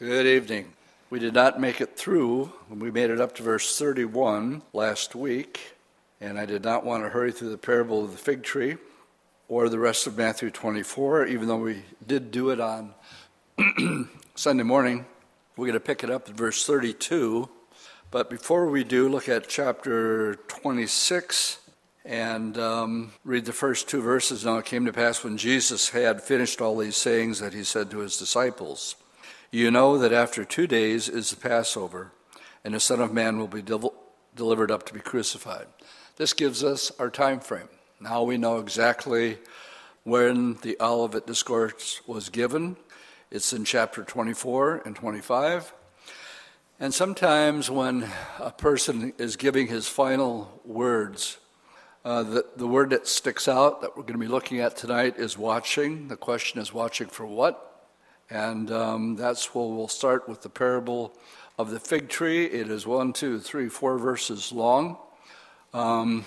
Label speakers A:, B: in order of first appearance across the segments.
A: Good evening. We did not make it through. When we made it up to verse 31 last week, and I did not want to hurry through the parable of the fig tree or the rest of Matthew 24, even though we did do it on Sunday morning. We're going to pick it up at verse 32. But before we do, look at chapter 26 and um, read the first two verses. Now it came to pass when Jesus had finished all these sayings that he said to his disciples, you know that after two days is the Passover, and the Son of Man will be del- delivered up to be crucified. This gives us our time frame. Now we know exactly when the Olivet Discourse was given. It's in chapter 24 and 25. And sometimes when a person is giving his final words, uh, the, the word that sticks out that we're going to be looking at tonight is watching. The question is watching for what? And um, that's where we'll start with the parable of the fig tree. It is one, two, three, four verses long. Um,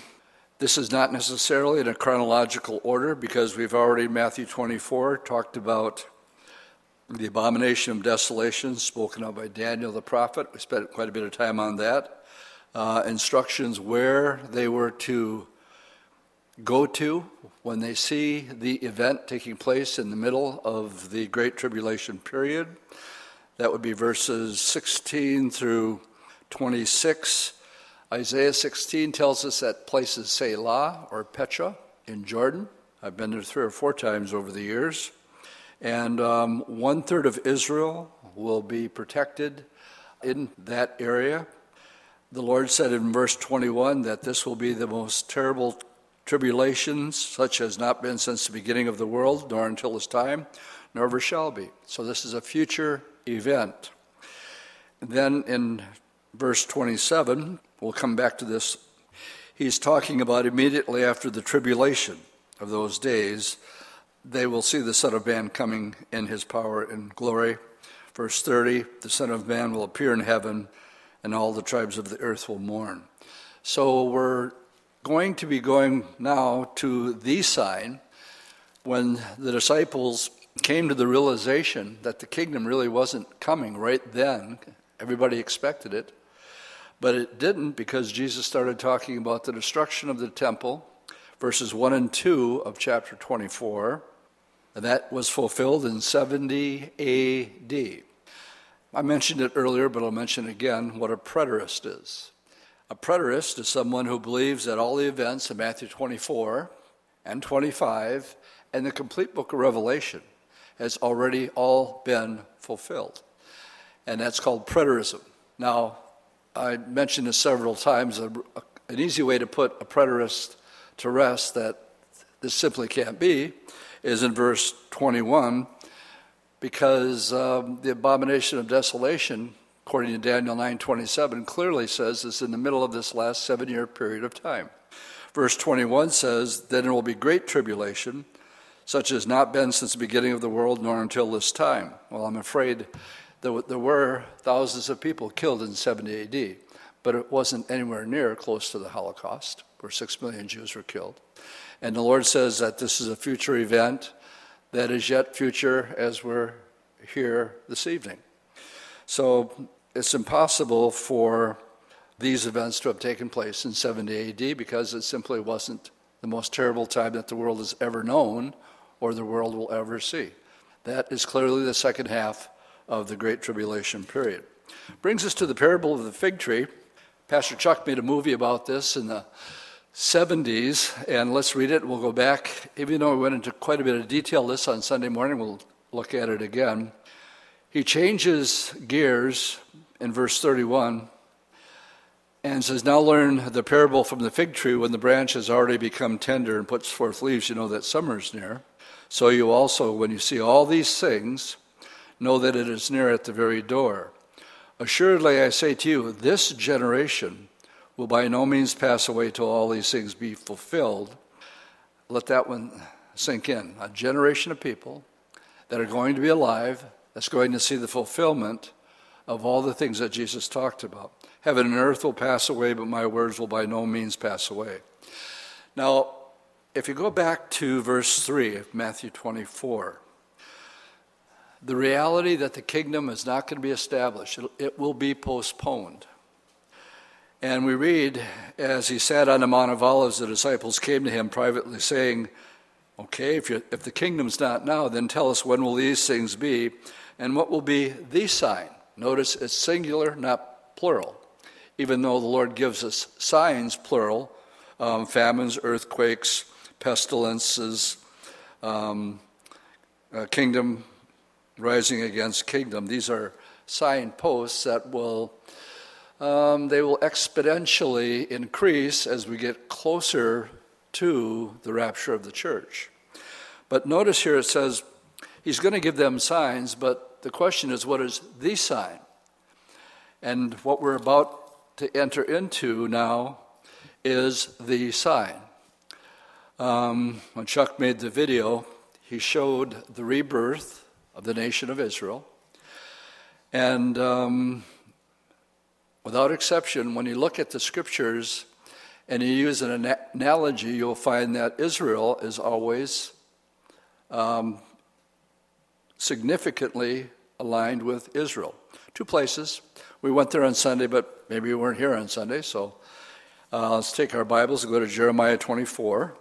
A: this is not necessarily in a chronological order because we've already, Matthew 24, talked about the abomination of desolation spoken of by Daniel the prophet. We spent quite a bit of time on that. Uh, instructions where they were to go to when they see the event taking place in the middle of the Great Tribulation period. That would be verses 16 through 26. Isaiah 16 tells us that place is Selah or Petra in Jordan. I've been there three or four times over the years. And um, one third of Israel will be protected in that area. The Lord said in verse 21 that this will be the most terrible tribulations such has not been since the beginning of the world, nor until this time, nor ever shall be. So this is a future event. And then in verse 27, we'll come back to this. He's talking about immediately after the tribulation of those days, they will see the Son of Man coming in his power and glory. Verse 30 the Son of Man will appear in heaven, and all the tribes of the earth will mourn. So we're going to be going now to the sign when the disciples came to the realization that the kingdom really wasn't coming right then. Everybody expected it, but it didn't because Jesus started talking about the destruction of the temple, verses 1 and 2 of chapter 24. And that was fulfilled in 70 AD. I mentioned it earlier, but I'll mention again what a preterist is. A preterist is someone who believes that all the events in Matthew 24 and 25 and the complete book of Revelation has already all been fulfilled. And that's called preterism. Now, I mentioned this several times. an easy way to put a preterist to rest that this simply can't be is in verse 21 because um, the abomination of desolation according to Daniel 9:27, clearly says it's in the middle of this last seven-year period of time. Verse 21 says, Then there will be great tribulation, such as not been since the beginning of the world, nor until this time. Well, I'm afraid that there were thousands of people killed in 70 AD, but it wasn't anywhere near close to the Holocaust, where six million Jews were killed. And the Lord says that this is a future event that is yet future as we're here this evening. So it's impossible for these events to have taken place in 70 AD because it simply wasn't the most terrible time that the world has ever known or the world will ever see. That is clearly the second half of the Great Tribulation period. Brings us to the parable of the fig tree. Pastor Chuck made a movie about this in the 70s, and let's read it. We'll go back. Even though we went into quite a bit of detail this on Sunday morning, we'll look at it again. He changes gears in verse 31 and says, Now learn the parable from the fig tree. When the branch has already become tender and puts forth leaves, you know that summer is near. So you also, when you see all these things, know that it is near at the very door. Assuredly, I say to you, this generation will by no means pass away till all these things be fulfilled. Let that one sink in. A generation of people that are going to be alive, that's going to see the fulfillment of all the things that Jesus talked about. Heaven and earth will pass away, but my words will by no means pass away. Now, if you go back to verse 3 of Matthew 24, the reality that the kingdom is not going to be established, it, will be postponed. And we read, as he sat on the Mount of Olives, the disciples came to him privately, saying, Okay, if, if the kingdom's not now, then tell us when will these things be, and what will be the sign? Notice it's singular, not plural. Even though the Lord gives us signs, plural, um, famines, earthquakes, pestilences, um, kingdom rising against kingdom. These are signposts that will um, they will exponentially increase as we get closer to the rapture of the church. But notice here it says he's going to give them signs, but the question is, what is the sign? And what we're about to enter into now is the sign. Um, when Chuck made the video, he showed the rebirth of the nation of Israel. And um, without exception, when you look at the scriptures, and you use an analogy, you'll find that Israel is always um, significantly aligned with Israel. Two places. We went there on Sunday, but maybe we weren't here on Sunday, so uh, let's take our Bibles and go to Jeremiah 24.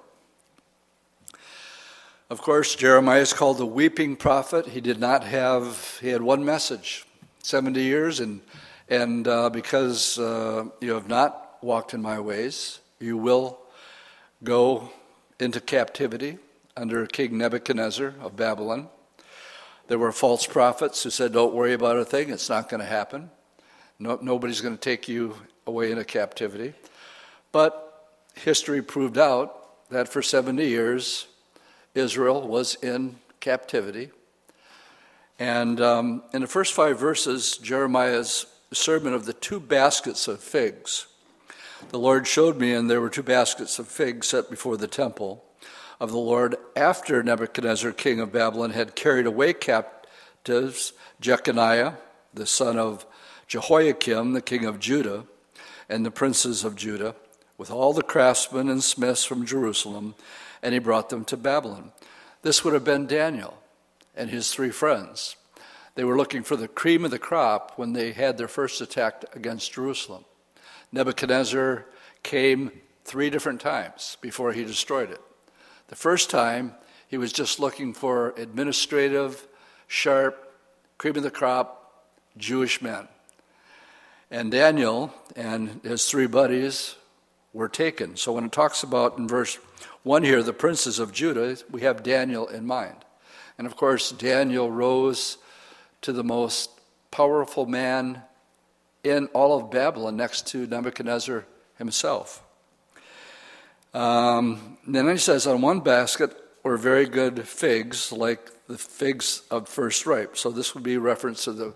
A: Of course, Jeremiah is called the weeping prophet. He did not have, he had one message 70 years, and, and uh, because uh, you have not walked in my ways, you will go into captivity under King Nebuchadnezzar of Babylon. There were false prophets who said, Don't worry about a thing, it's not going to happen. No, nobody's going to take you away into captivity. But history proved out that for 70 years, Israel was in captivity. And um, in the first five verses, Jeremiah's sermon of the two baskets of figs the Lord showed me, and there were two baskets of figs set before the temple of the Lord after Nebuchadnezzar, king of Babylon, had carried away captives Jeconiah, the son of Jehoiakim, the king of Judah, and the princes of Judah, with all the craftsmen and smiths from Jerusalem, and he brought them to Babylon. This would have been Daniel and his three friends. They were looking for the cream of the crop when they had their first attack against Jerusalem. Nebuchadnezzar came three different times before he destroyed it. The first time, he was just looking for administrative, sharp, cream of the crop Jewish men. And Daniel and his three buddies were taken. So when it talks about in verse 1 here, the princes of Judah, we have Daniel in mind. And of course, Daniel rose to the most powerful man in all of Babylon next to Nebuchadnezzar himself. Um, then he says, on one basket were very good figs, like the figs of first ripe. So this would be reference to the,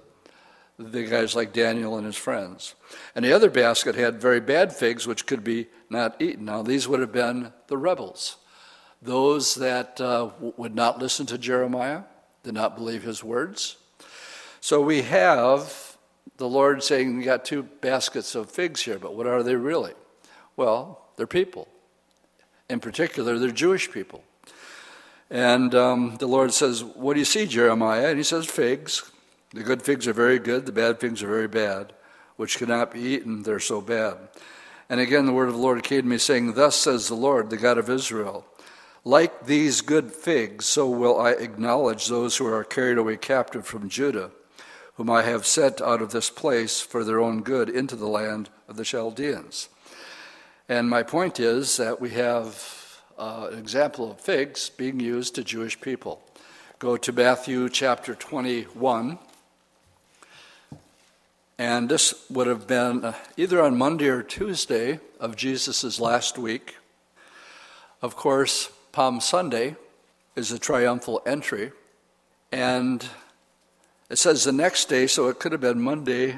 A: the guys like Daniel and his friends. And the other basket had very bad figs, which could be not eaten. Now, these would have been the rebels, those that uh, would not listen to Jeremiah, did not believe his words. So we have the Lord saying, You got two baskets of figs here, but what are they really? Well, they're people. In particular, they're Jewish people. And um, the Lord says, What do you see, Jeremiah? And he says, Figs. The good figs are very good, the bad figs are very bad, which cannot be eaten, they're so bad. And again, the word of the Lord came to me, saying, Thus says the Lord, the God of Israel, like these good figs, so will I acknowledge those who are carried away captive from Judah whom I have sent out of this place for their own good into the land of the Chaldeans. And my point is that we have uh, an example of figs being used to Jewish people. Go to Matthew chapter 21. And this would have been uh, either on Monday or Tuesday of Jesus' last week. Of course, Palm Sunday is a triumphal entry. And it says the next day, so it could have been Monday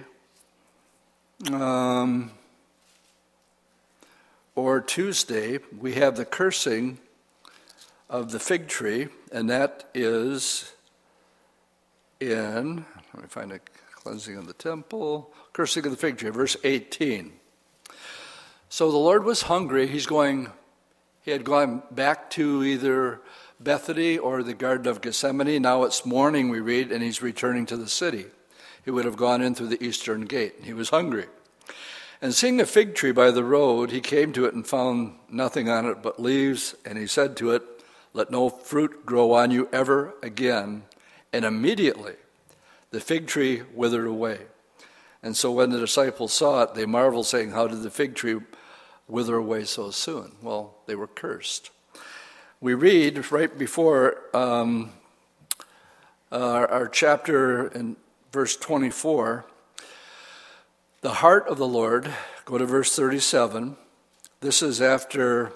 A: um, or Tuesday. We have the cursing of the fig tree, and that is in, let me find a cleansing of the temple, cursing of the fig tree, verse 18. So the Lord was hungry. He's going, he had gone back to either Bethany or the Garden of Gethsemane. Now it's morning, we read, and he's returning to the city. He would have gone in through the eastern gate. He was hungry. And seeing a fig tree by the road, he came to it and found nothing on it but leaves, and he said to it, Let no fruit grow on you ever again. And immediately the fig tree withered away. And so when the disciples saw it, they marveled, saying, How did the fig tree wither away so soon? Well, they were cursed. We read right before um, our, our chapter in verse 24 the heart of the Lord, go to verse 37. This is after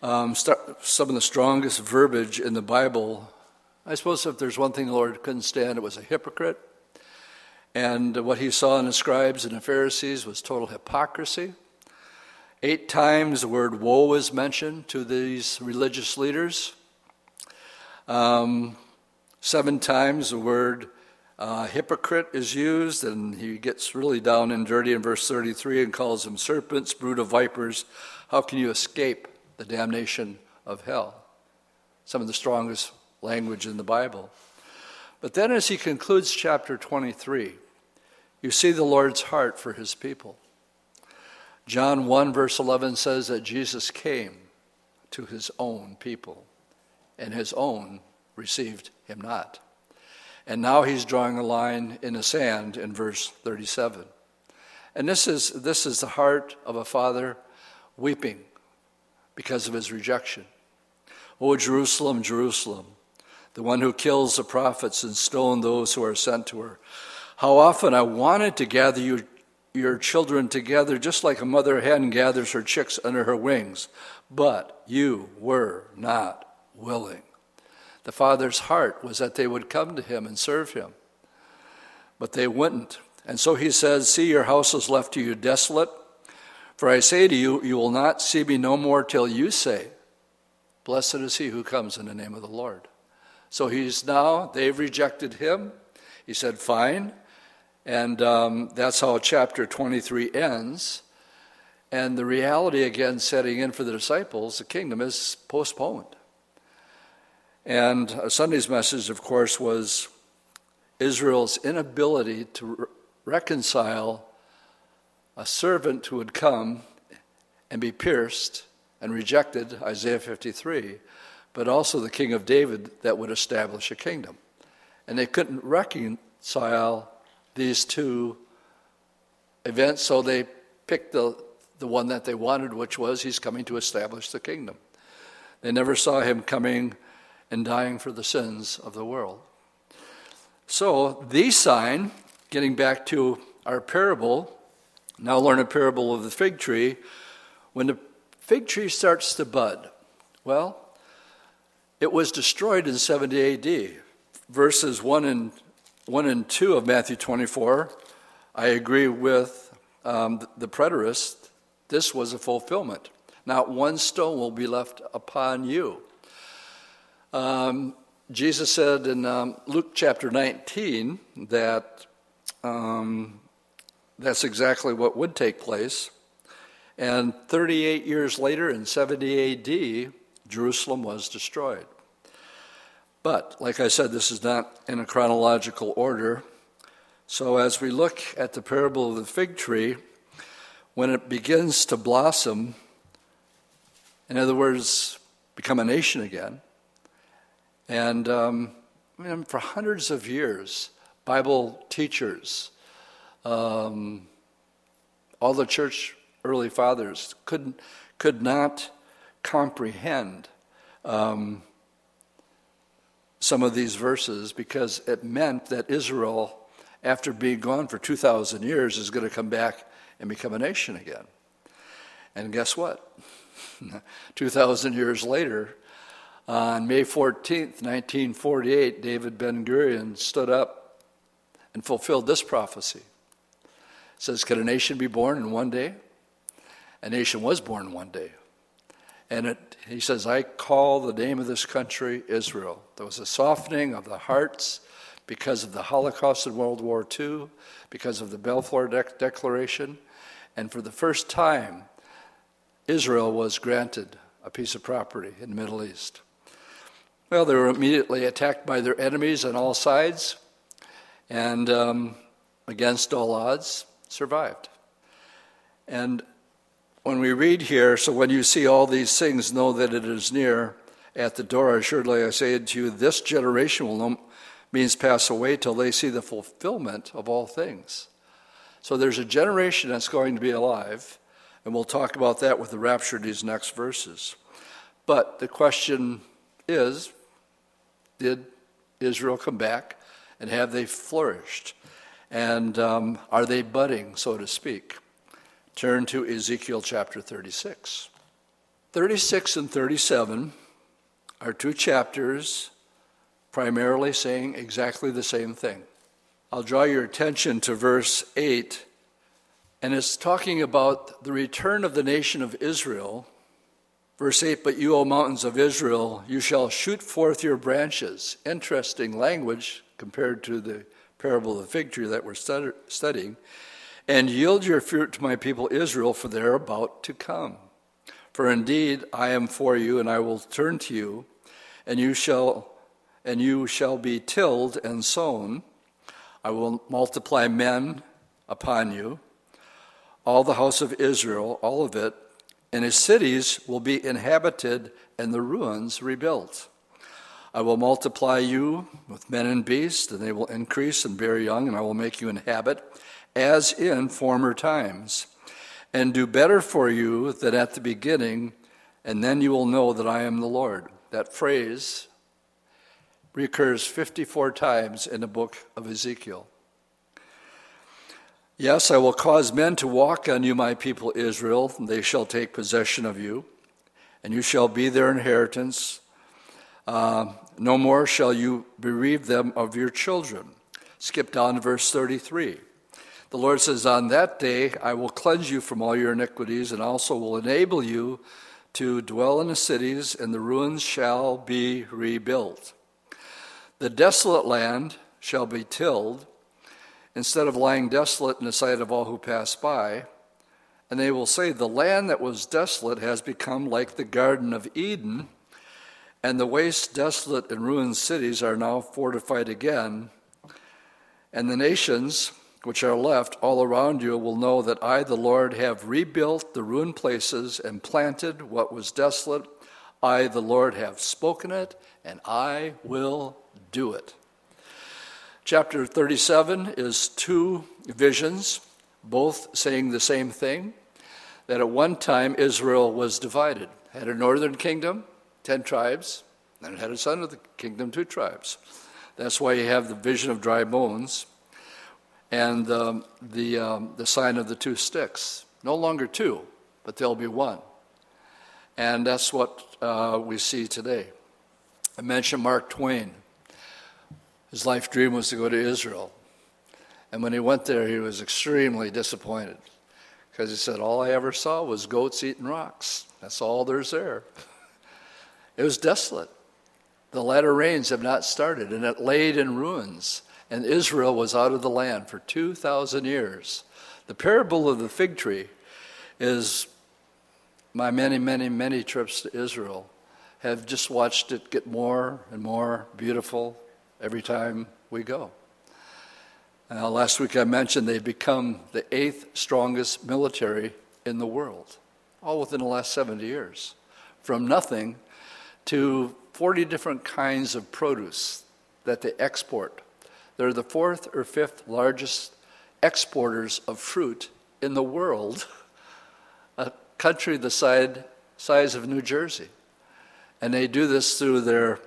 A: um, start, some of the strongest verbiage in the Bible. I suppose if there's one thing the Lord couldn't stand, it was a hypocrite. And what he saw in the scribes and the Pharisees was total hypocrisy. Eight times the word woe is mentioned to these religious leaders. Um, seven times the word uh, hypocrite is used, and he gets really down and dirty in verse 33 and calls them serpents, brood of vipers. How can you escape the damnation of hell? Some of the strongest language in the Bible. But then, as he concludes chapter 23, you see the Lord's heart for his people. John 1, verse 11 says that Jesus came to his own people, and his own received him not. And now he's drawing a line in the sand in verse 37. And this is, this is the heart of a father weeping because of his rejection. O Jerusalem, Jerusalem, the one who kills the prophets and stone those who are sent to her. How often I wanted to gather you your children together just like a mother hen gathers her chicks under her wings, but you were not willing. The Father's heart was that they would come to him and serve him, but they wouldn't. And so he says, See, your house is left to you desolate. For I say to you, you will not see me no more till you say, Blessed is he who comes in the name of the Lord. So he's now, they've rejected him. He said, Fine. And um, that's how chapter 23 ends. And the reality again setting in for the disciples, the kingdom is postponed. And Sunday's message, of course, was Israel's inability to re- reconcile a servant who would come and be pierced and rejected, Isaiah 53, but also the king of David that would establish a kingdom. And they couldn't reconcile these two events, so they picked the, the one that they wanted, which was he's coming to establish the kingdom. They never saw him coming and dying for the sins of the world. So, the sign, getting back to our parable, now learn a parable of the fig tree. When the fig tree starts to bud, well, it was destroyed in 70 AD. Verses 1 and 1 and 2 of Matthew 24, I agree with um, the preterist. This was a fulfillment. Not one stone will be left upon you. Um, Jesus said in um, Luke chapter 19 that um, that's exactly what would take place. And 38 years later, in 70 AD, Jerusalem was destroyed. But, like I said, this is not in a chronological order. So, as we look at the parable of the fig tree, when it begins to blossom, in other words, become a nation again, and um, I mean, for hundreds of years, Bible teachers, um, all the church early fathers could, could not comprehend um, some of these verses because it meant that Israel, after being gone for 2,000 years, is going to come back and become a nation again. And guess what? 2,000 years later, on May 14th, 1948, David Ben Gurion stood up and fulfilled this prophecy. It says, Can a nation be born in one day? A nation was born one day. And it, he says, I call the name of this country Israel. There was a softening of the hearts because of the Holocaust in World War II, because of the Balfour De- Declaration. And for the first time, Israel was granted a piece of property in the Middle East. Well, they were immediately attacked by their enemies on all sides, and um, against all odds, survived. And when we read here, so when you see all these things, know that it is near at the door. Assuredly, I say to you, this generation will no means pass away till they see the fulfillment of all things. So there's a generation that's going to be alive, and we'll talk about that with the rapture in these next verses. But the question is did Israel come back and have they flourished? And um, are they budding, so to speak? Turn to Ezekiel chapter 36. 36 and 37 are two chapters primarily saying exactly the same thing. I'll draw your attention to verse 8, and it's talking about the return of the nation of Israel Verse 8 But you, O mountains of Israel, you shall shoot forth your branches. Interesting language compared to the parable of the fig tree that we're studying. And yield your fruit to my people Israel, for they're about to come. For indeed I am for you, and I will turn to you, and you shall and you shall be tilled and sown. I will multiply men upon you. All the house of Israel, all of it, and his cities will be inhabited and the ruins rebuilt. I will multiply you with men and beasts, and they will increase and bear young, and I will make you inhabit as in former times, and do better for you than at the beginning, and then you will know that I am the Lord. That phrase recurs 54 times in the book of Ezekiel. Yes, I will cause men to walk on you, my people Israel, and they shall take possession of you, and you shall be their inheritance. Uh, no more shall you bereave them of your children. Skip down to verse 33. The Lord says, On that day I will cleanse you from all your iniquities, and also will enable you to dwell in the cities, and the ruins shall be rebuilt. The desolate land shall be tilled instead of lying desolate in the sight of all who pass by. And they will say, The land that was desolate has become like the Garden of Eden, and the waste, desolate, and ruined cities are now fortified again. And the nations which are left all around you will know that I, the Lord, have rebuilt the ruined places and planted what was desolate. I, the Lord, have spoken it, and I will do it. Chapter 37 is two visions, both saying the same thing that at one time Israel was divided, had a northern kingdom, 10 tribes, and it had a southern kingdom, two tribes. That's why you have the vision of dry bones and um, the, um, the sign of the two sticks. No longer two, but there'll be one. And that's what uh, we see today. I mentioned Mark Twain. His life dream was to go to Israel. And when he went there, he was extremely disappointed because he said, All I ever saw was goats eating rocks. That's all there's there. it was desolate. The latter rains have not started, and it laid in ruins. And Israel was out of the land for 2,000 years. The parable of the fig tree is my many, many, many trips to Israel have just watched it get more and more beautiful every time we go. Uh, last week I mentioned they've become the eighth strongest military in the world, all within the last 70 years. From nothing to 40 different kinds of produce that they export. They're the fourth or fifth largest exporters of fruit in the world, a country the size, size of New Jersey. And they do this through their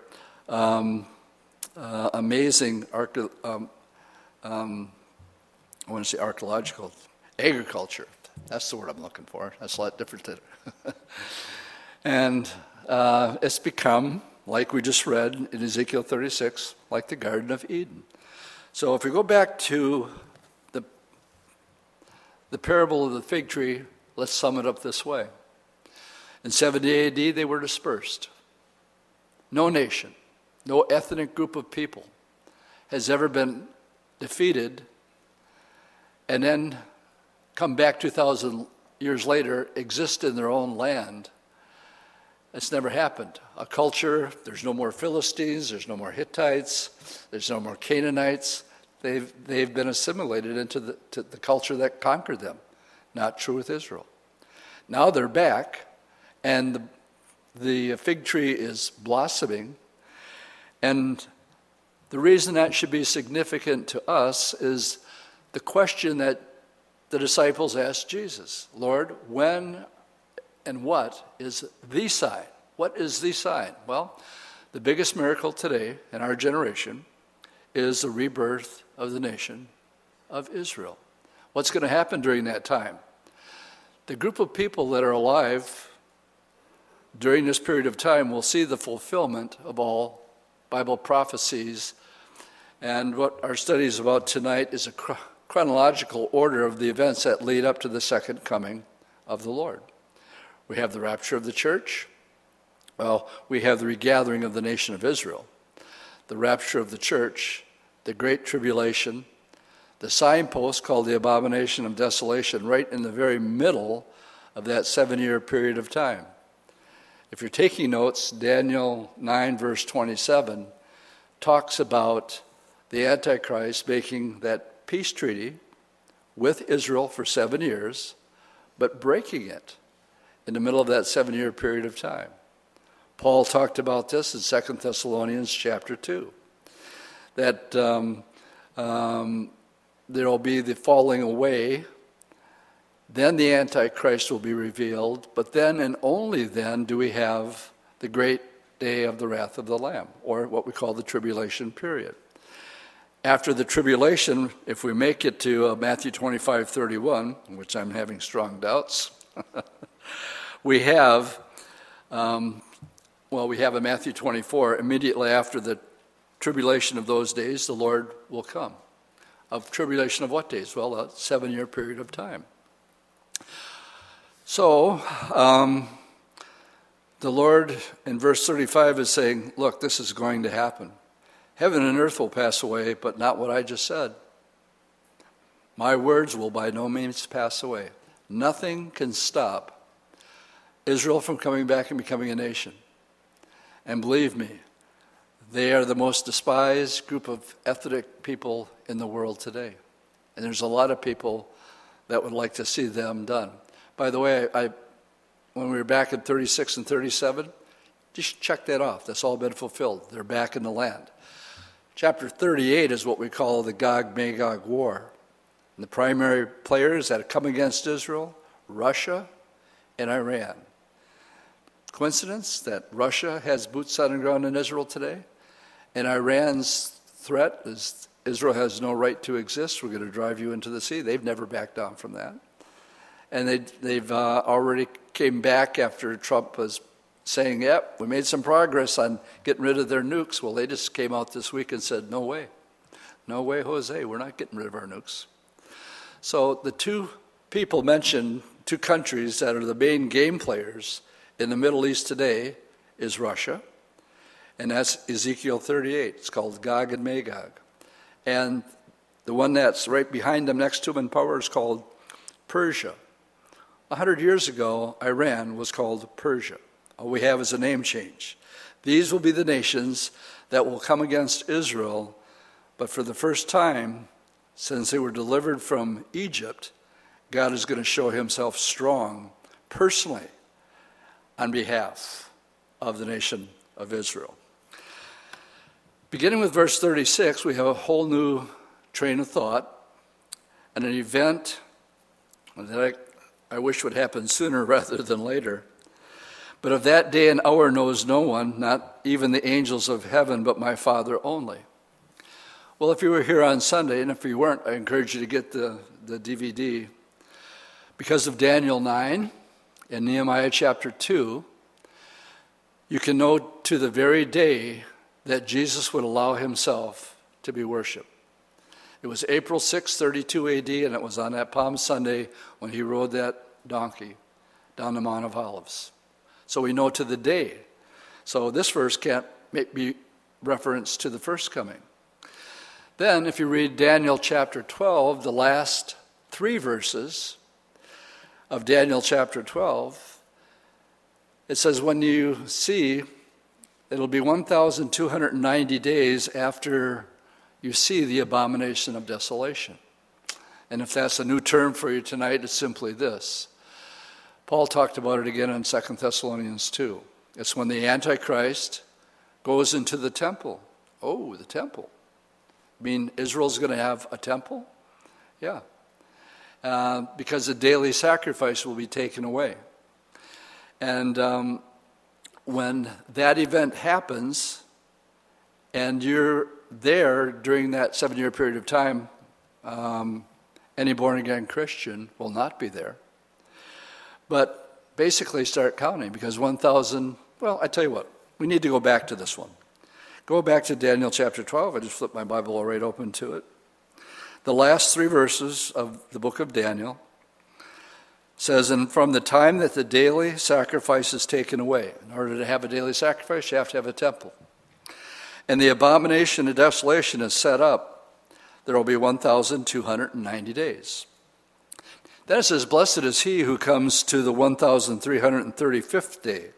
A: um, uh, amazing arche- um, um, I want to say archaeological agriculture. That's the word I'm looking for. That's a lot different. Than and uh, it's become, like we just read in Ezekiel 36, like the Garden of Eden. So if we go back to the, the parable of the fig tree, let's sum it up this way. In 70 AD, they were dispersed. No nation, no ethnic group of people has ever been defeated and then come back 2,000 years later, exist in their own land, It's never happened. A culture, there's no more Philistines, there's no more Hittites, there's no more Canaanites. They've, they've been assimilated into the, the culture that conquered them. Not true with Israel. Now they're back, and the, the fig tree is blossoming. And the reason that should be significant to us is the question that the disciples asked Jesus Lord, when and what is the sign? What is the sign? Well, the biggest miracle today in our generation is the rebirth of the nation of Israel. What's going to happen during that time? The group of people that are alive during this period of time will see the fulfillment of all Bible prophecies. And what our study is about tonight is a chronological order of the events that lead up to the second coming of the Lord. We have the rapture of the church. Well, we have the regathering of the nation of Israel, the rapture of the church, the great tribulation, the signpost called the abomination of desolation, right in the very middle of that seven year period of time. If you're taking notes, Daniel 9, verse 27, talks about the Antichrist making that peace treaty with Israel for seven years, but breaking it in the middle of that seven year period of time. Paul talked about this in 2 Thessalonians chapter 2, that um, um, there will be the falling away then the Antichrist will be revealed, but then and only then do we have the great day of the wrath of the Lamb, or what we call the tribulation period. After the tribulation, if we make it to uh, Matthew 25 31, which I'm having strong doubts, we have, um, well, we have in Matthew 24, immediately after the tribulation of those days, the Lord will come. Of tribulation of what days? Well, a seven year period of time. So, um, the Lord in verse 35 is saying, Look, this is going to happen. Heaven and earth will pass away, but not what I just said. My words will by no means pass away. Nothing can stop Israel from coming back and becoming a nation. And believe me, they are the most despised group of ethnic people in the world today. And there's a lot of people that would like to see them done. By the way, I, when we were back in 36 and 37, just check that off. That's all been fulfilled. They're back in the land. Chapter 38 is what we call the Gog Magog War. And the primary players that come against Israel Russia and Iran. Coincidence that Russia has boots on the ground in Israel today? And Iran's threat is Israel has no right to exist. We're going to drive you into the sea. They've never backed down from that and they, they've uh, already came back after Trump was saying, "Yep, we made some progress on getting rid of their nukes." Well, they just came out this week and said, "No way, no way, Jose, we're not getting rid of our nukes." So the two people mentioned, two countries that are the main game players in the Middle East today, is Russia, and that's Ezekiel 38. It's called Gog and Magog, and the one that's right behind them, next to them in power, is called Persia. A hundred years ago, Iran was called Persia. All we have is a name change. These will be the nations that will come against Israel, but for the first time since they were delivered from Egypt, God is going to show himself strong personally on behalf of the nation of Israel. Beginning with verse 36, we have a whole new train of thought and an event that I wish would happen sooner rather than later. But of that day and hour knows no one, not even the angels of heaven, but my Father only. Well, if you were here on Sunday, and if you weren't, I encourage you to get the, the DVD. Because of Daniel 9 and Nehemiah chapter 2, you can know to the very day that Jesus would allow himself to be worshiped. It was April 6, 32 AD, and it was on that Palm Sunday when he rode that donkey down the Mount of Olives. So we know to the day. So this verse can't be reference to the first coming. Then, if you read Daniel chapter 12, the last three verses of Daniel chapter 12, It says, when you see, it'll be 1,290 days after you see the abomination of desolation. And if that's a new term for you tonight, it's simply this. Paul talked about it again in 2 Thessalonians 2. It's when the Antichrist goes into the temple. Oh, the temple. I mean, Israel's going to have a temple? Yeah. Uh, because the daily sacrifice will be taken away. And um, when that event happens, and you're there during that seven year period of time, um, any born again Christian will not be there. But basically, start counting because 1,000, well, I tell you what, we need to go back to this one. Go back to Daniel chapter 12. I just flipped my Bible right open to it. The last three verses of the book of Daniel says, And from the time that the daily sacrifice is taken away, in order to have a daily sacrifice, you have to have a temple. And the abomination of desolation is set up, there will be 1,290 days. Then it says, Blessed is he who comes to the 1,335th day.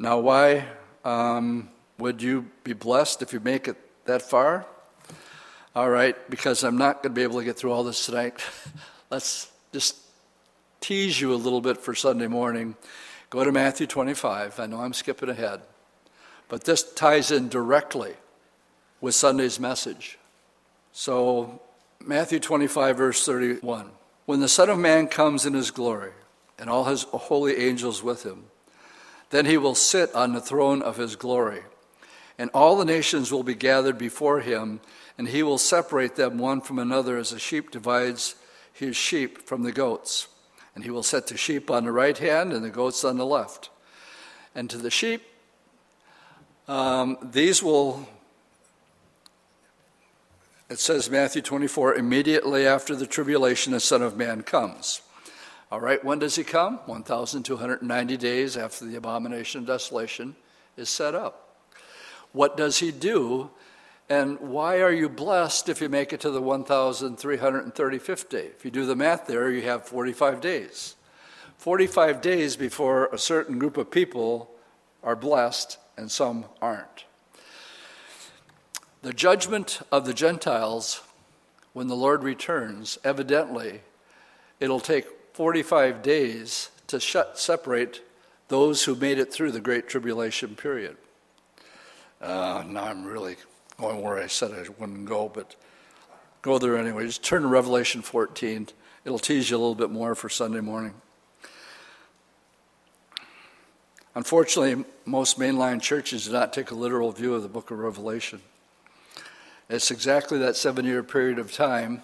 A: Now, why um, would you be blessed if you make it that far? All right, because I'm not going to be able to get through all this tonight. Let's just tease you a little bit for Sunday morning. Go to Matthew 25. I know I'm skipping ahead, but this ties in directly with Sunday's message. So, Matthew 25, verse 31. When the Son of Man comes in his glory, and all his holy angels with him, then he will sit on the throne of his glory, and all the nations will be gathered before him and he will separate them one from another as a sheep divides his sheep from the goats. And he will set the sheep on the right hand and the goats on the left. And to the sheep, um, these will, it says Matthew 24, immediately after the tribulation, the Son of Man comes. All right, when does he come? 1,290 days after the abomination of desolation is set up. What does he do and why are you blessed if you make it to the 1,335th day? If you do the math there, you have 45 days. 45 days before a certain group of people are blessed and some aren't. The judgment of the Gentiles, when the Lord returns, evidently, it'll take 45 days to shut, separate those who made it through the Great Tribulation period. Uh, now I'm really going where I said I wouldn't go, but go there anyway. Just turn to Revelation 14. It'll tease you a little bit more for Sunday morning. Unfortunately, most mainline churches do not take a literal view of the book of Revelation. It's exactly that seven year period of time.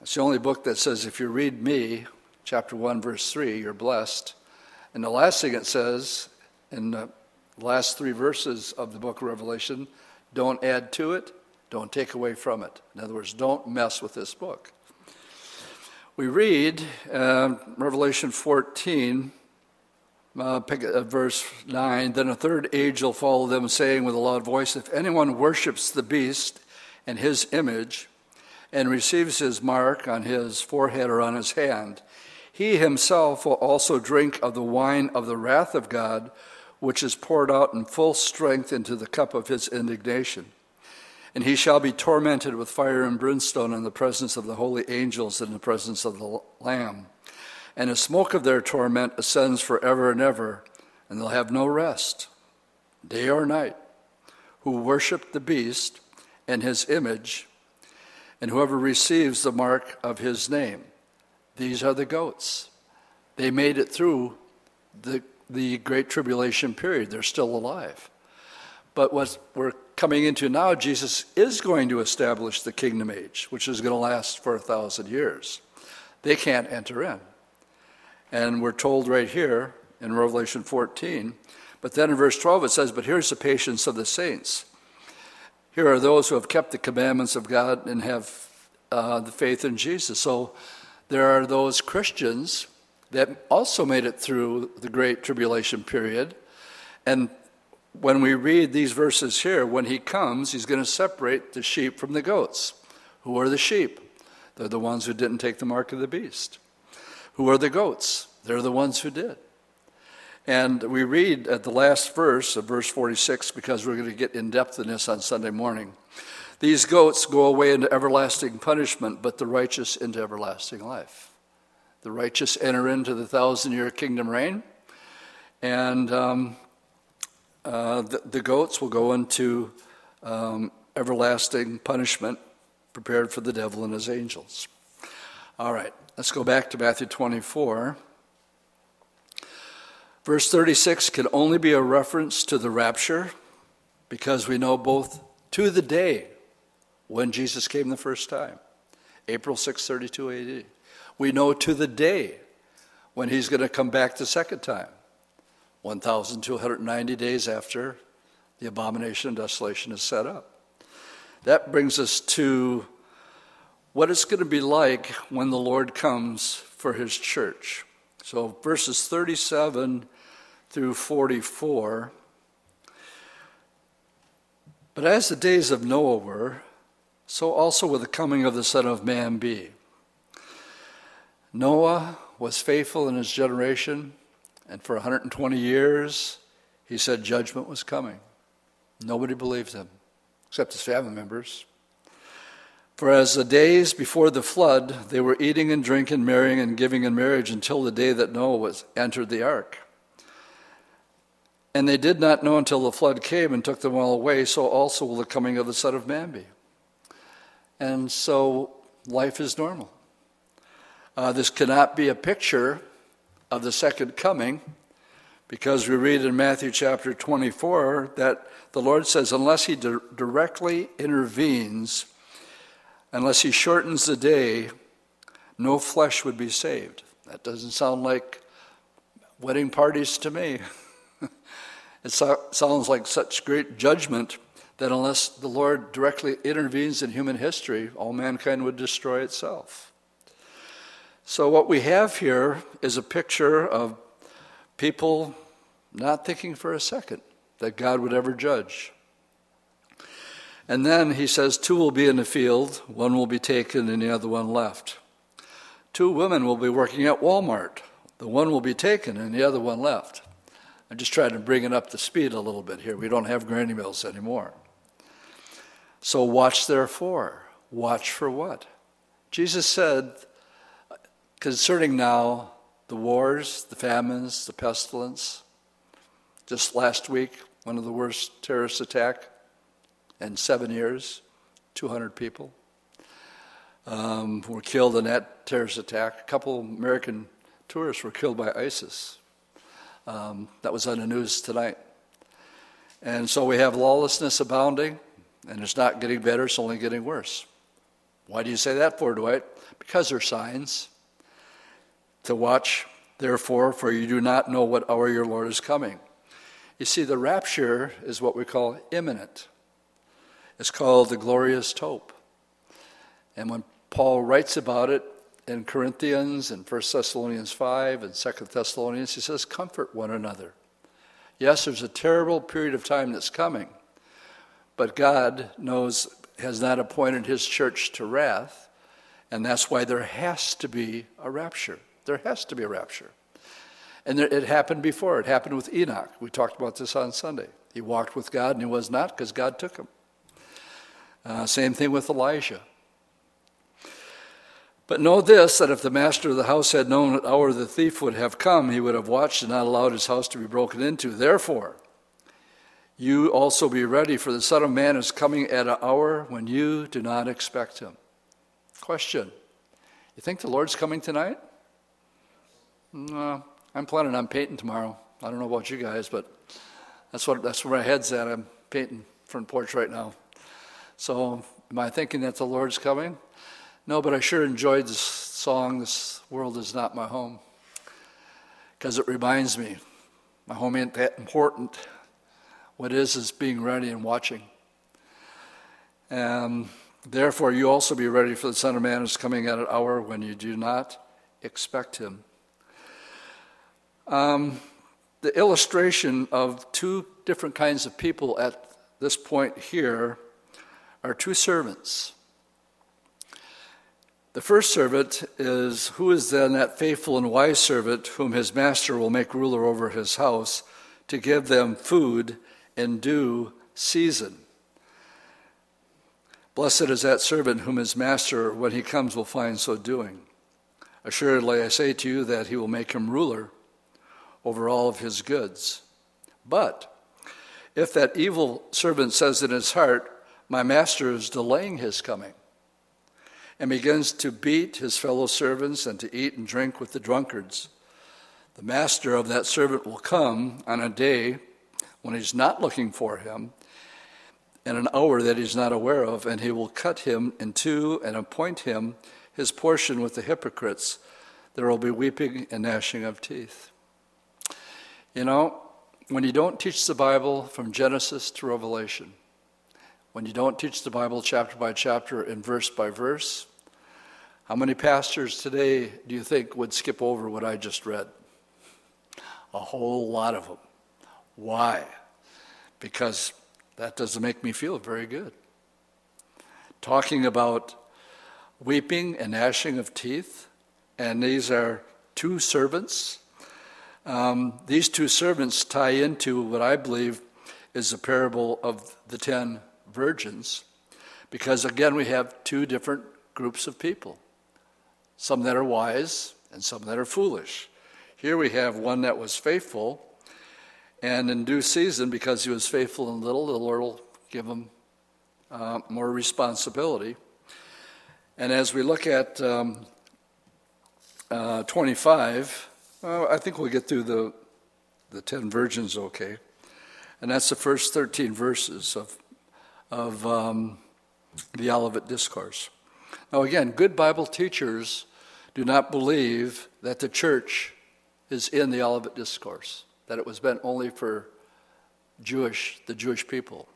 A: It's the only book that says, if you read me, chapter 1, verse 3, you're blessed. And the last thing it says in the last three verses of the book of Revelation don't add to it, don't take away from it. In other words, don't mess with this book. We read uh, Revelation 14, uh, pick, uh, verse 9 Then a third angel followed them, saying with a loud voice, If anyone worships the beast and his image, and receives his mark on his forehead or on his hand, he himself will also drink of the wine of the wrath of God which is poured out in full strength into the cup of his indignation. And he shall be tormented with fire and brimstone in the presence of the holy angels and in the presence of the Lamb. And the smoke of their torment ascends forever and ever, and they'll have no rest, day or night, who worship the beast and his image, and whoever receives the mark of his name. These are the goats. They made it through the the Great Tribulation period. They're still alive. But what we're coming into now, Jesus is going to establish the kingdom age, which is going to last for a thousand years. They can't enter in. And we're told right here in Revelation 14, but then in verse 12 it says, But here's the patience of the saints. Here are those who have kept the commandments of God and have uh, the faith in Jesus. So there are those Christians that also made it through the Great Tribulation period. And when we read these verses here, when he comes, he's going to separate the sheep from the goats. Who are the sheep? They're the ones who didn't take the mark of the beast. Who are the goats? They're the ones who did. And we read at the last verse of verse 46 because we're going to get in depth in this on Sunday morning. These goats go away into everlasting punishment, but the righteous into everlasting life. The righteous enter into the thousand year kingdom reign, and um, uh, the, the, goats will go into um, everlasting punishment prepared for the devil and his angels. All right, let's go back to Matthew 24. Verse 36 can only be a reference to the rapture because we know both to the day when Jesus came the first time, April 632 AD. We know to the day when he's going to come back the second time, 1,290 days after the abomination and desolation is set up. That brings us to what it's going to be like when the Lord comes for his church. So, verses 37 through 44. But as the days of Noah were, so also will the coming of the Son of Man be. Noah was faithful in his generation, and for 120 years he said judgment was coming. Nobody believed him, except his family members. For as the days before the flood, they were eating and drinking, marrying and giving in marriage until the day that Noah was entered the ark. And they did not know until the flood came and took them all away, so also will the coming of the Son of Man be. And so life is normal. Uh, this cannot be a picture of the second coming because we read in Matthew chapter 24 that the Lord says, unless He di- directly intervenes, unless He shortens the day, no flesh would be saved. That doesn't sound like wedding parties to me. it so- sounds like such great judgment that unless the Lord directly intervenes in human history, all mankind would destroy itself. So, what we have here is a picture of people not thinking for a second that God would ever judge. And then he says, Two will be in the field, one will be taken, and the other one left. Two women will be working at Walmart, the one will be taken, and the other one left. I'm just trying to bring it up to speed a little bit here. We don't have granny mills anymore. So watch therefore. Watch for what? Jesus said concerning now the wars, the famines, the pestilence, just last week, one of the worst terrorist attack in seven years, 200 people um, were killed in that terrorist attack. A couple American tourists were killed by ISIS. Um, that was on the news tonight. And so we have lawlessness abounding. And it's not getting better, it's only getting worse. Why do you say that for, Dwight? Because there are signs to watch, therefore, for you do not know what hour your Lord is coming. You see, the rapture is what we call imminent. It's called the glorious hope. And when Paul writes about it in Corinthians and 1 Thessalonians 5 and 2 Thessalonians, he says, Comfort one another. Yes, there's a terrible period of time that's coming. But God knows, has not appointed his church to wrath, and that's why there has to be a rapture. There has to be a rapture. And there, it happened before. It happened with Enoch. We talked about this on Sunday. He walked with God and he was not because God took him. Uh, same thing with Elijah. But know this that if the master of the house had known what hour the thief would have come, he would have watched and not allowed his house to be broken into. Therefore, you also be ready, for the Son of Man is coming at an hour when you do not expect him. Question You think the Lord's coming tonight? No, I'm planning on painting tomorrow. I don't know about you guys, but that's, what, that's where my head's at. I'm painting front porch right now. So, am I thinking that the Lord's coming? No, but I sure enjoyed this song, This World Is Not My Home, because it reminds me my home ain't that important. What is, is being ready and watching. And therefore, you also be ready for the Son of Man is coming at an hour when you do not expect him. Um, the illustration of two different kinds of people at this point here are two servants. The first servant is who is then that faithful and wise servant whom his master will make ruler over his house to give them food in due season. Blessed is that servant whom his master, when he comes, will find so doing. Assuredly, I say to you that he will make him ruler over all of his goods. But if that evil servant says in his heart, My master is delaying his coming, and begins to beat his fellow servants and to eat and drink with the drunkards, the master of that servant will come on a day when he's not looking for him, and an hour that he's not aware of, and he will cut him in two and appoint him his portion with the hypocrites. There will be weeping and gnashing of teeth. You know, when you don't teach the Bible from Genesis to Revelation, when you don't teach the Bible chapter by chapter and verse by verse, how many pastors today do you think would skip over what I just read? A whole lot of them. Why? Because that doesn't make me feel very good. Talking about weeping and gnashing of teeth, and these are two servants. Um, these two servants tie into what I believe is the parable of the ten virgins, because again, we have two different groups of people some that are wise and some that are foolish. Here we have one that was faithful, and in due season, because he was faithful in little, the Lord will give him uh, more responsibility. And as we look at um, uh, 25, uh, I think we'll get through the, the 10 virgins okay. And that's the first 13 verses of, of um, the Olivet Discourse. Now, again, good Bible teachers do not believe that the church is in the Olivet Discourse, that it was meant only for Jewish, the Jewish people.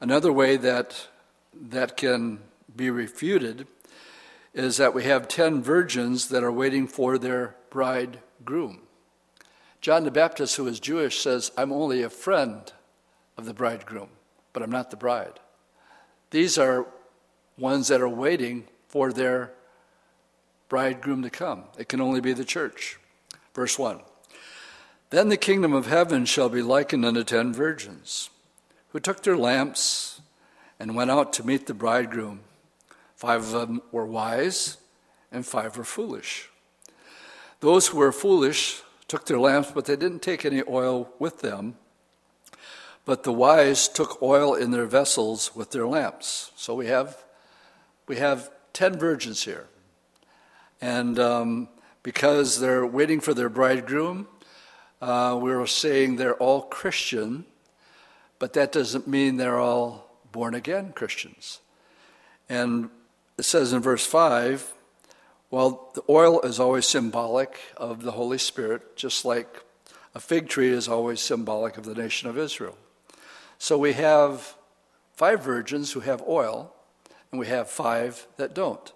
A: Another way that that can be refuted is that we have 10 virgins that are waiting for their bridegroom. John the Baptist, who is Jewish, says, I'm only a friend of the bridegroom, but I'm not the bride. These are ones that are waiting for their bridegroom to come. It can only be the church. Verse 1 Then the kingdom of heaven shall be likened unto ten virgins, who took their lamps and went out to meet the bridegroom. Five of them were wise, and five were foolish. Those who were foolish took their lamps, but they didn't take any oil with them. But the wise took oil in their vessels with their lamps. So we have, we have ten virgins here. And um, because they're waiting for their bridegroom, uh, we're saying they're all Christian, but that doesn't mean they're all born again Christians. And it says in verse 5 well, the oil is always symbolic of the Holy Spirit, just like a fig tree is always symbolic of the nation of Israel. So we have five virgins who have oil, and we have five that don't.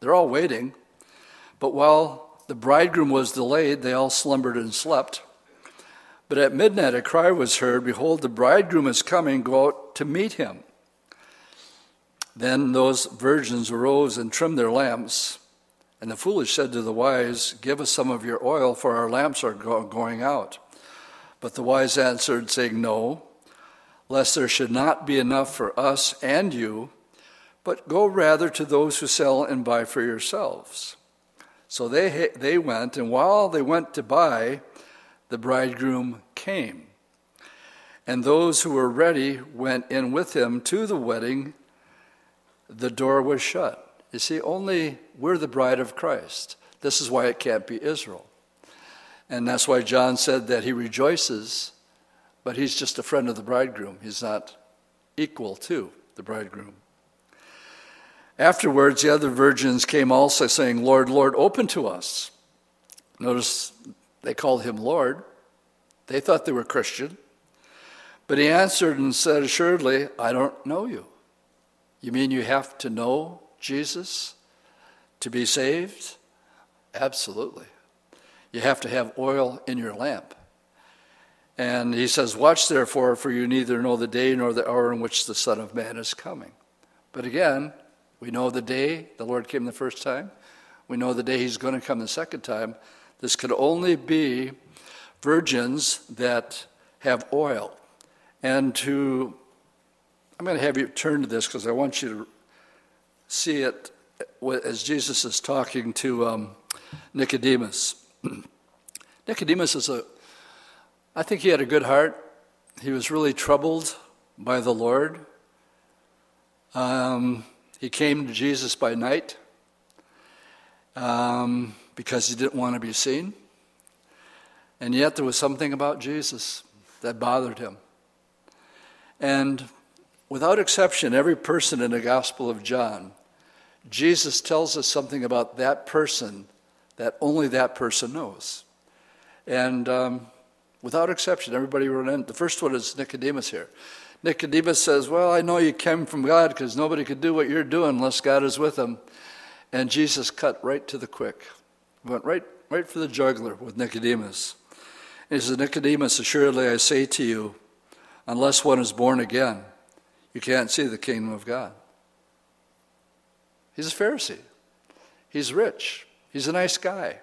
A: They're all waiting, but while the bridegroom was delayed, they all slumbered and slept. But at midnight a cry was heard Behold, the bridegroom is coming, go out to meet him. Then those virgins arose and trimmed their lamps. And the foolish said to the wise, Give us some of your oil, for our lamps are go- going out. But the wise answered, saying, No, lest there should not be enough for us and you, but go rather to those who sell and buy for yourselves. So they, they went, and while they went to buy, the bridegroom came. And those who were ready went in with him to the wedding the door was shut. You see, only we're the bride of Christ. This is why it can't be Israel. And that's why John said that he rejoices, but he's just a friend of the bridegroom. He's not equal to the bridegroom. Afterwards, the other virgins came also, saying, Lord, Lord, open to us. Notice they called him Lord. They thought they were Christian. But he answered and said, Assuredly, I don't know you. You mean you have to know Jesus to be saved? Absolutely. You have to have oil in your lamp. And he says, Watch therefore, for you neither know the day nor the hour in which the Son of Man is coming. But again, We know the day the Lord came the first time. We know the day he's going to come the second time. This could only be virgins that have oil. And to, I'm going to have you turn to this because I want you to see it as Jesus is talking to um, Nicodemus. Nicodemus is a, I think he had a good heart. He was really troubled by the Lord. Um, he came to Jesus by night um, because he didn't want to be seen. And yet there was something about Jesus that bothered him. And without exception, every person in the Gospel of John, Jesus tells us something about that person that only that person knows. And um, without exception, everybody wrote in. The first one is Nicodemus here. Nicodemus says, Well, I know you came from God because nobody could do what you're doing unless God is with them. And Jesus cut right to the quick, went right, right for the jugular with Nicodemus. And he says, Nicodemus, assuredly I say to you, unless one is born again, you can't see the kingdom of God. He's a Pharisee. He's rich. He's a nice guy.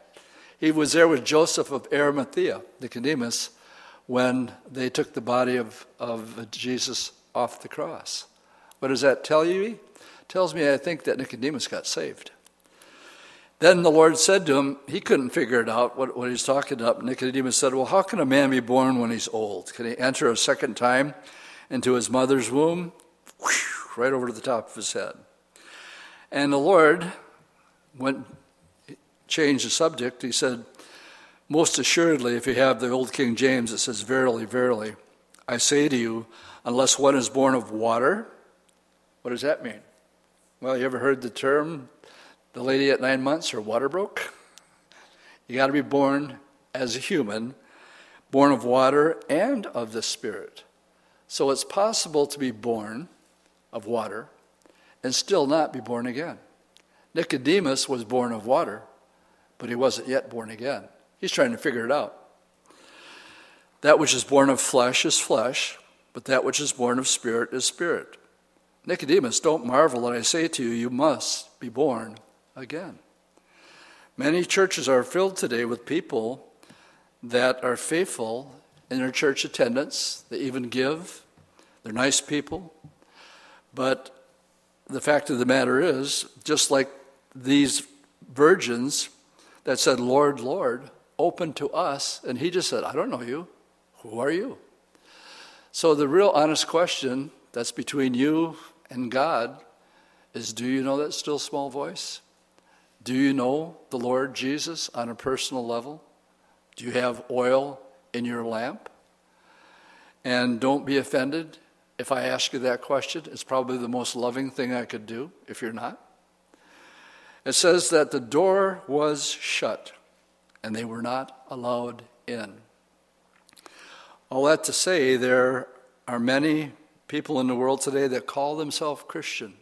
A: He was there with Joseph of Arimathea, Nicodemus, when they took the body of, of Jesus off the cross. What does that tell you? It tells me I think that Nicodemus got saved. Then the Lord said to him, he couldn't figure it out what, what he's talking about. Nicodemus said, Well, how can a man be born when he's old? Can he enter a second time into his mother's womb? Whew, right over to the top of his head. And the Lord went, changed the subject. He said, Most assuredly, if you have the old King James, it says, Verily, verily, I say to you, unless one is born of water, what does that mean? Well, you ever heard the term the lady at nine months, her water broke. You got to be born as a human, born of water and of the Spirit. So it's possible to be born of water and still not be born again. Nicodemus was born of water, but he wasn't yet born again. He's trying to figure it out. That which is born of flesh is flesh, but that which is born of spirit is spirit. Nicodemus, don't marvel that I say to you, you must be born again. Many churches are filled today with people that are faithful in their church attendance, they even give, they're nice people. But the fact of the matter is, just like these virgins that said, Lord, Lord, open to us, and he just said, I don't know you. Who are you? So the real honest question that's between you and God is do you know that still small voice? Do you know the Lord Jesus on a personal level? Do you have oil in your lamp? And don't be offended if I ask you that question. It's probably the most loving thing I could do if you're not. It says that the door was shut and they were not allowed in. All that to say, there are many people in the world today that call themselves Christian,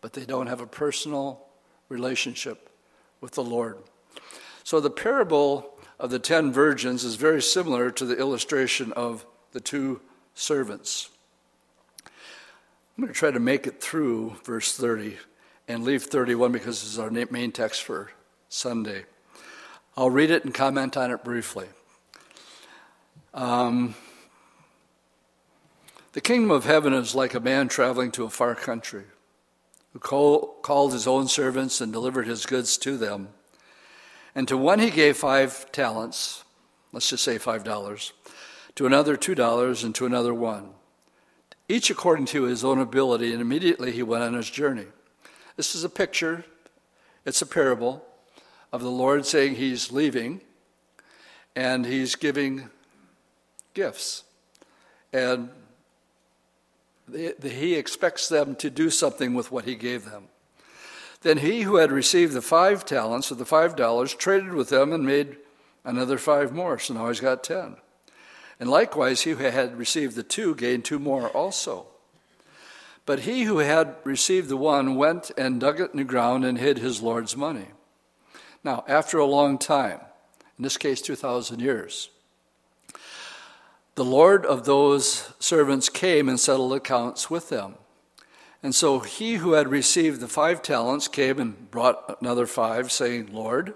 A: but they don't have a personal relationship with the Lord. So the parable of the ten virgins is very similar to the illustration of the two servants. I'm going to try to make it through verse 30 and leave 31 because this is our main text for Sunday. I'll read it and comment on it briefly. Um, the kingdom of heaven is like a man traveling to a far country who call, called his own servants and delivered his goods to them. And to one he gave five talents, let's just say five dollars, to another two dollars, and to another one, each according to his own ability, and immediately he went on his journey. This is a picture, it's a parable of the Lord saying he's leaving and he's giving gifts. And he expects them to do something with what he gave them. Then he who had received the five talents or the five dollars traded with them and made another five more. So now he's got ten. And likewise, he who had received the two gained two more also. But he who had received the one went and dug it in the ground and hid his Lord's money. Now, after a long time, in this case, 2,000 years, the Lord of those servants came and settled accounts with them. And so he who had received the five talents came and brought another five, saying, Lord,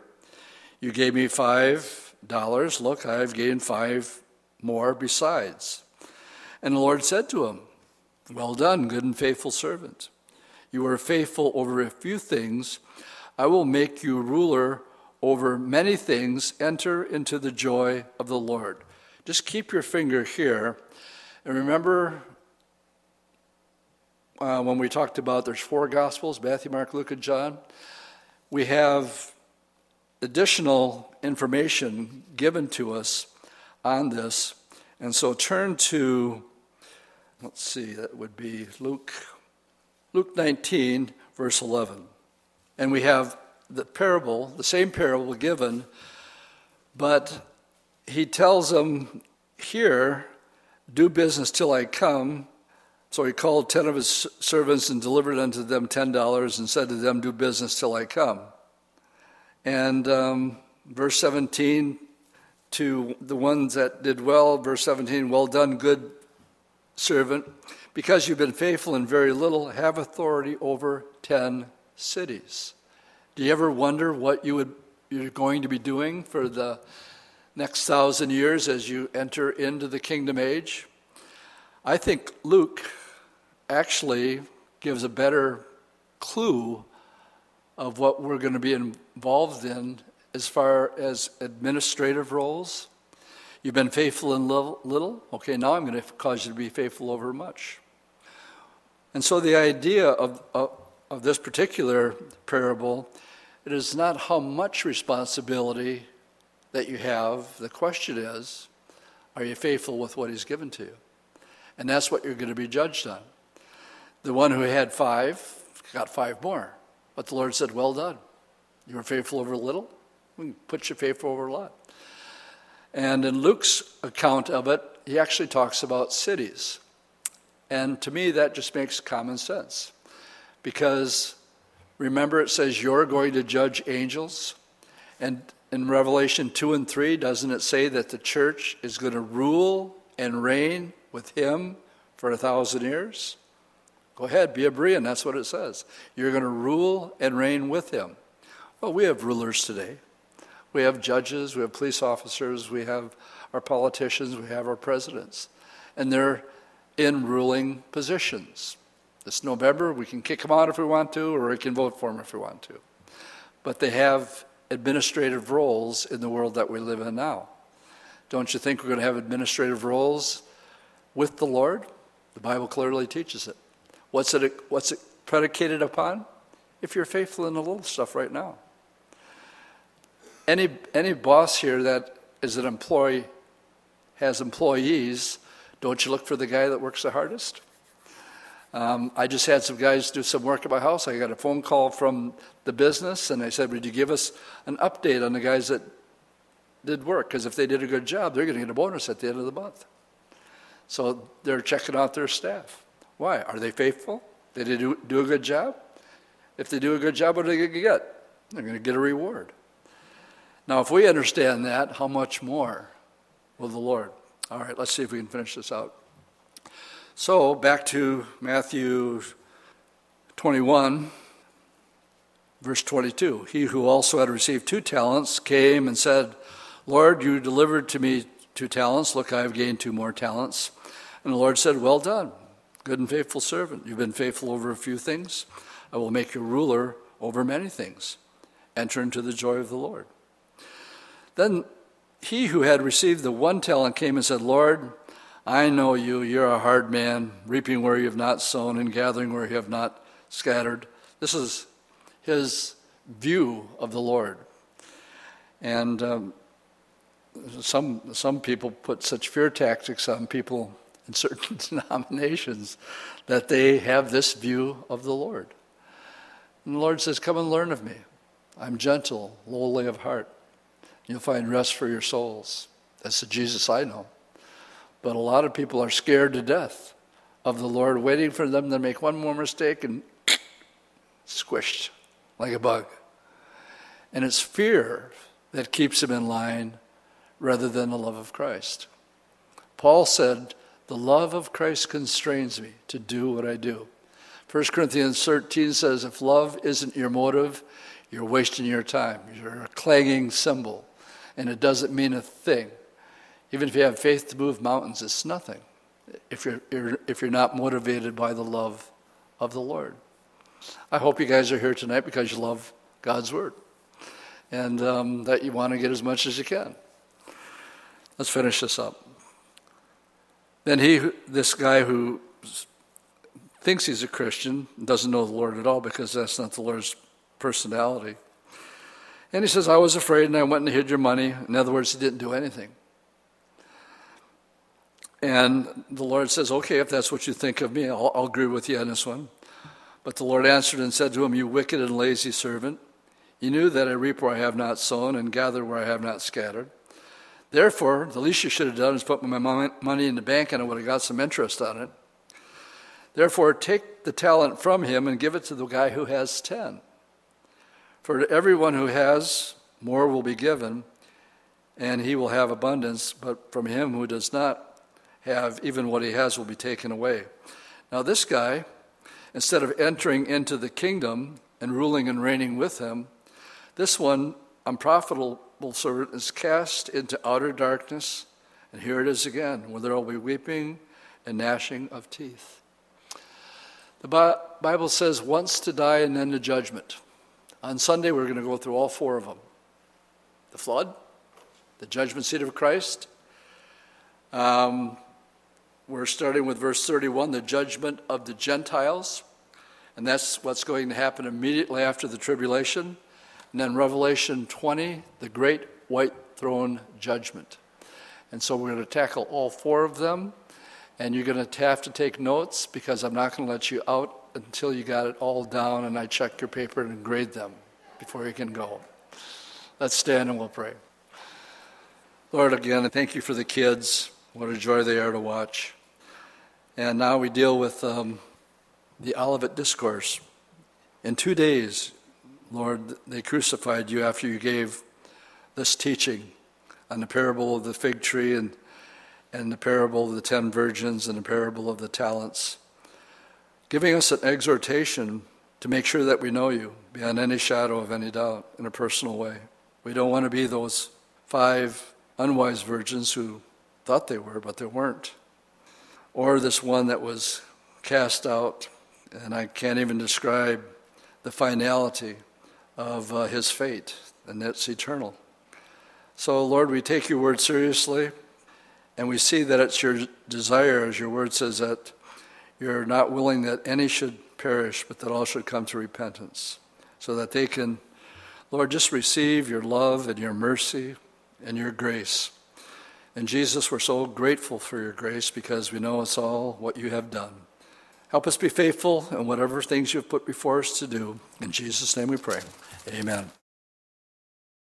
A: you gave me five dollars. Look, I have gained five more besides. And the Lord said to him, Well done, good and faithful servant. You are faithful over a few things. I will make you ruler over many things. Enter into the joy of the Lord. Just keep your finger here. And remember uh, when we talked about there's four Gospels Matthew, Mark, Luke, and John. We have additional information given to us on this. And so turn to, let's see, that would be Luke, Luke 19, verse 11. And we have the parable, the same parable given, but he tells them here, do business till I come. So he called ten of his servants and delivered unto them ten dollars and said to them, Do business till I come. And um, verse 17, to the ones that did well, verse 17, well done, good servant. Because you've been faithful in very little, have authority over ten cities. Do you ever wonder what you would, you're going to be doing for the next thousand years as you enter into the kingdom age? I think Luke actually gives a better clue of what we're going to be involved in as far as administrative roles. You've been faithful in little, okay, now I'm going to cause you to be faithful over much. And so the idea of, of, of this particular parable, it is not how much responsibility that you have. The question is, are you faithful with what he's given to you? And that's what you're going to be judged on. The one who had five got five more. But the Lord said, Well done. You were faithful over little, we can put you faithful over a lot. And in Luke's account of it, he actually talks about cities. And to me, that just makes common sense. Because remember, it says you're going to judge angels. And in Revelation 2 and 3, doesn't it say that the church is going to rule and reign with him for a thousand years? Go ahead, be a Berean. That's what it says. You're going to rule and reign with him. Well, we have rulers today. We have judges, we have police officers, we have our politicians, we have our presidents. And they're in ruling positions. This November, we can kick them out if we want to, or we can vote for them if we want to. But they have administrative roles in the world that we live in now. Don't you think we're going to have administrative roles with the Lord? The Bible clearly teaches it. What's it, what's it predicated upon? If you're faithful in the little stuff right now. Any, any boss here that is an employee, has employees, don't you look for the guy that works the hardest? Um, I just had some guys do some work at my house. I got a phone call from the business, and they said, Would you give us an update on the guys that did work? Because if they did a good job, they're going to get a bonus at the end of the month. So they're checking out their staff. Why? Are they faithful? Did they do, do a good job? If they do a good job, what are they going to get? They're going to get a reward. Now, if we understand that, how much more will the Lord? All right, let's see if we can finish this out. So, back to Matthew 21, verse 22. He who also had received two talents came and said, Lord, you delivered to me two talents. Look, I have gained two more talents. And the Lord said, Well done Good and faithful servant, you've been faithful over a few things. I will make you ruler over many things. Enter into the joy of the Lord. Then he who had received the one talent came and said, Lord, I know you. You're a hard man, reaping where you have not sown and gathering where you have not scattered. This is his view of the Lord. And um, some, some people put such fear tactics on people in certain denominations that they have this view of the Lord. And the Lord says, Come and learn of me. I'm gentle, lowly of heart. You'll find rest for your souls. That's the Jesus I know. But a lot of people are scared to death of the Lord, waiting for them to make one more mistake and squished like a bug. And it's fear that keeps them in line rather than the love of Christ. Paul said, the love of Christ constrains me to do what I do. 1 Corinthians 13 says, If love isn't your motive, you're wasting your time. You're a clanging cymbal, and it doesn't mean a thing. Even if you have faith to move mountains, it's nothing if you're, if you're not motivated by the love of the Lord. I hope you guys are here tonight because you love God's Word and um, that you want to get as much as you can. Let's finish this up. Then he, this guy who thinks he's a Christian, doesn't know the Lord at all because that's not the Lord's personality. And he says, I was afraid and I went and hid your money. In other words, he didn't do anything. And the Lord says, Okay, if that's what you think of me, I'll, I'll agree with you on this one. But the Lord answered and said to him, You wicked and lazy servant, you knew that I reap where I have not sown and gather where I have not scattered. Therefore, the least you should have done is put my money in the bank and I would have got some interest on it. Therefore, take the talent from him and give it to the guy who has ten. For everyone who has, more will be given, and he will have abundance, but from him who does not have, even what he has will be taken away. Now, this guy, instead of entering into the kingdom and ruling and reigning with him, this one, unprofitable servant, is cast into outer darkness. And here it is again, where there will be weeping and gnashing of teeth. The Bible says once to die and then to judgment. On Sunday, we're going to go through all four of them the flood, the judgment seat of Christ. Um, we're starting with verse 31, the judgment of the Gentiles. And that's what's going to happen immediately after the tribulation. And then Revelation 20, the great white throne judgment. And so we're going to tackle all four of them. And you're going to have to take notes because I'm not going to let you out until you got it all down and I check your paper and grade them before you can go. Let's stand and we'll pray. Lord, again, thank you for the kids. What a joy they are to watch. And now we deal with um, the Olivet Discourse. In two days, Lord, they crucified you after you gave this teaching on the parable of the fig tree and, and the parable of the ten virgins and the parable of the talents, giving us an exhortation to make sure that we know you beyond any shadow of any doubt in a personal way. We don't want to be those five unwise virgins who thought they were, but they weren't. Or this one that was cast out, and I can't even describe the finality of uh, his fate, and it's eternal. So, Lord, we take your word seriously, and we see that it's your desire, as your word says, that you're not willing that any should perish, but that all should come to repentance, so that they can, Lord, just receive your love and your mercy and your grace. And Jesus, we're so grateful for your grace because we know it's all what you have done. Help us be faithful in whatever things you've put before us to do. In Jesus' name we pray. Amen.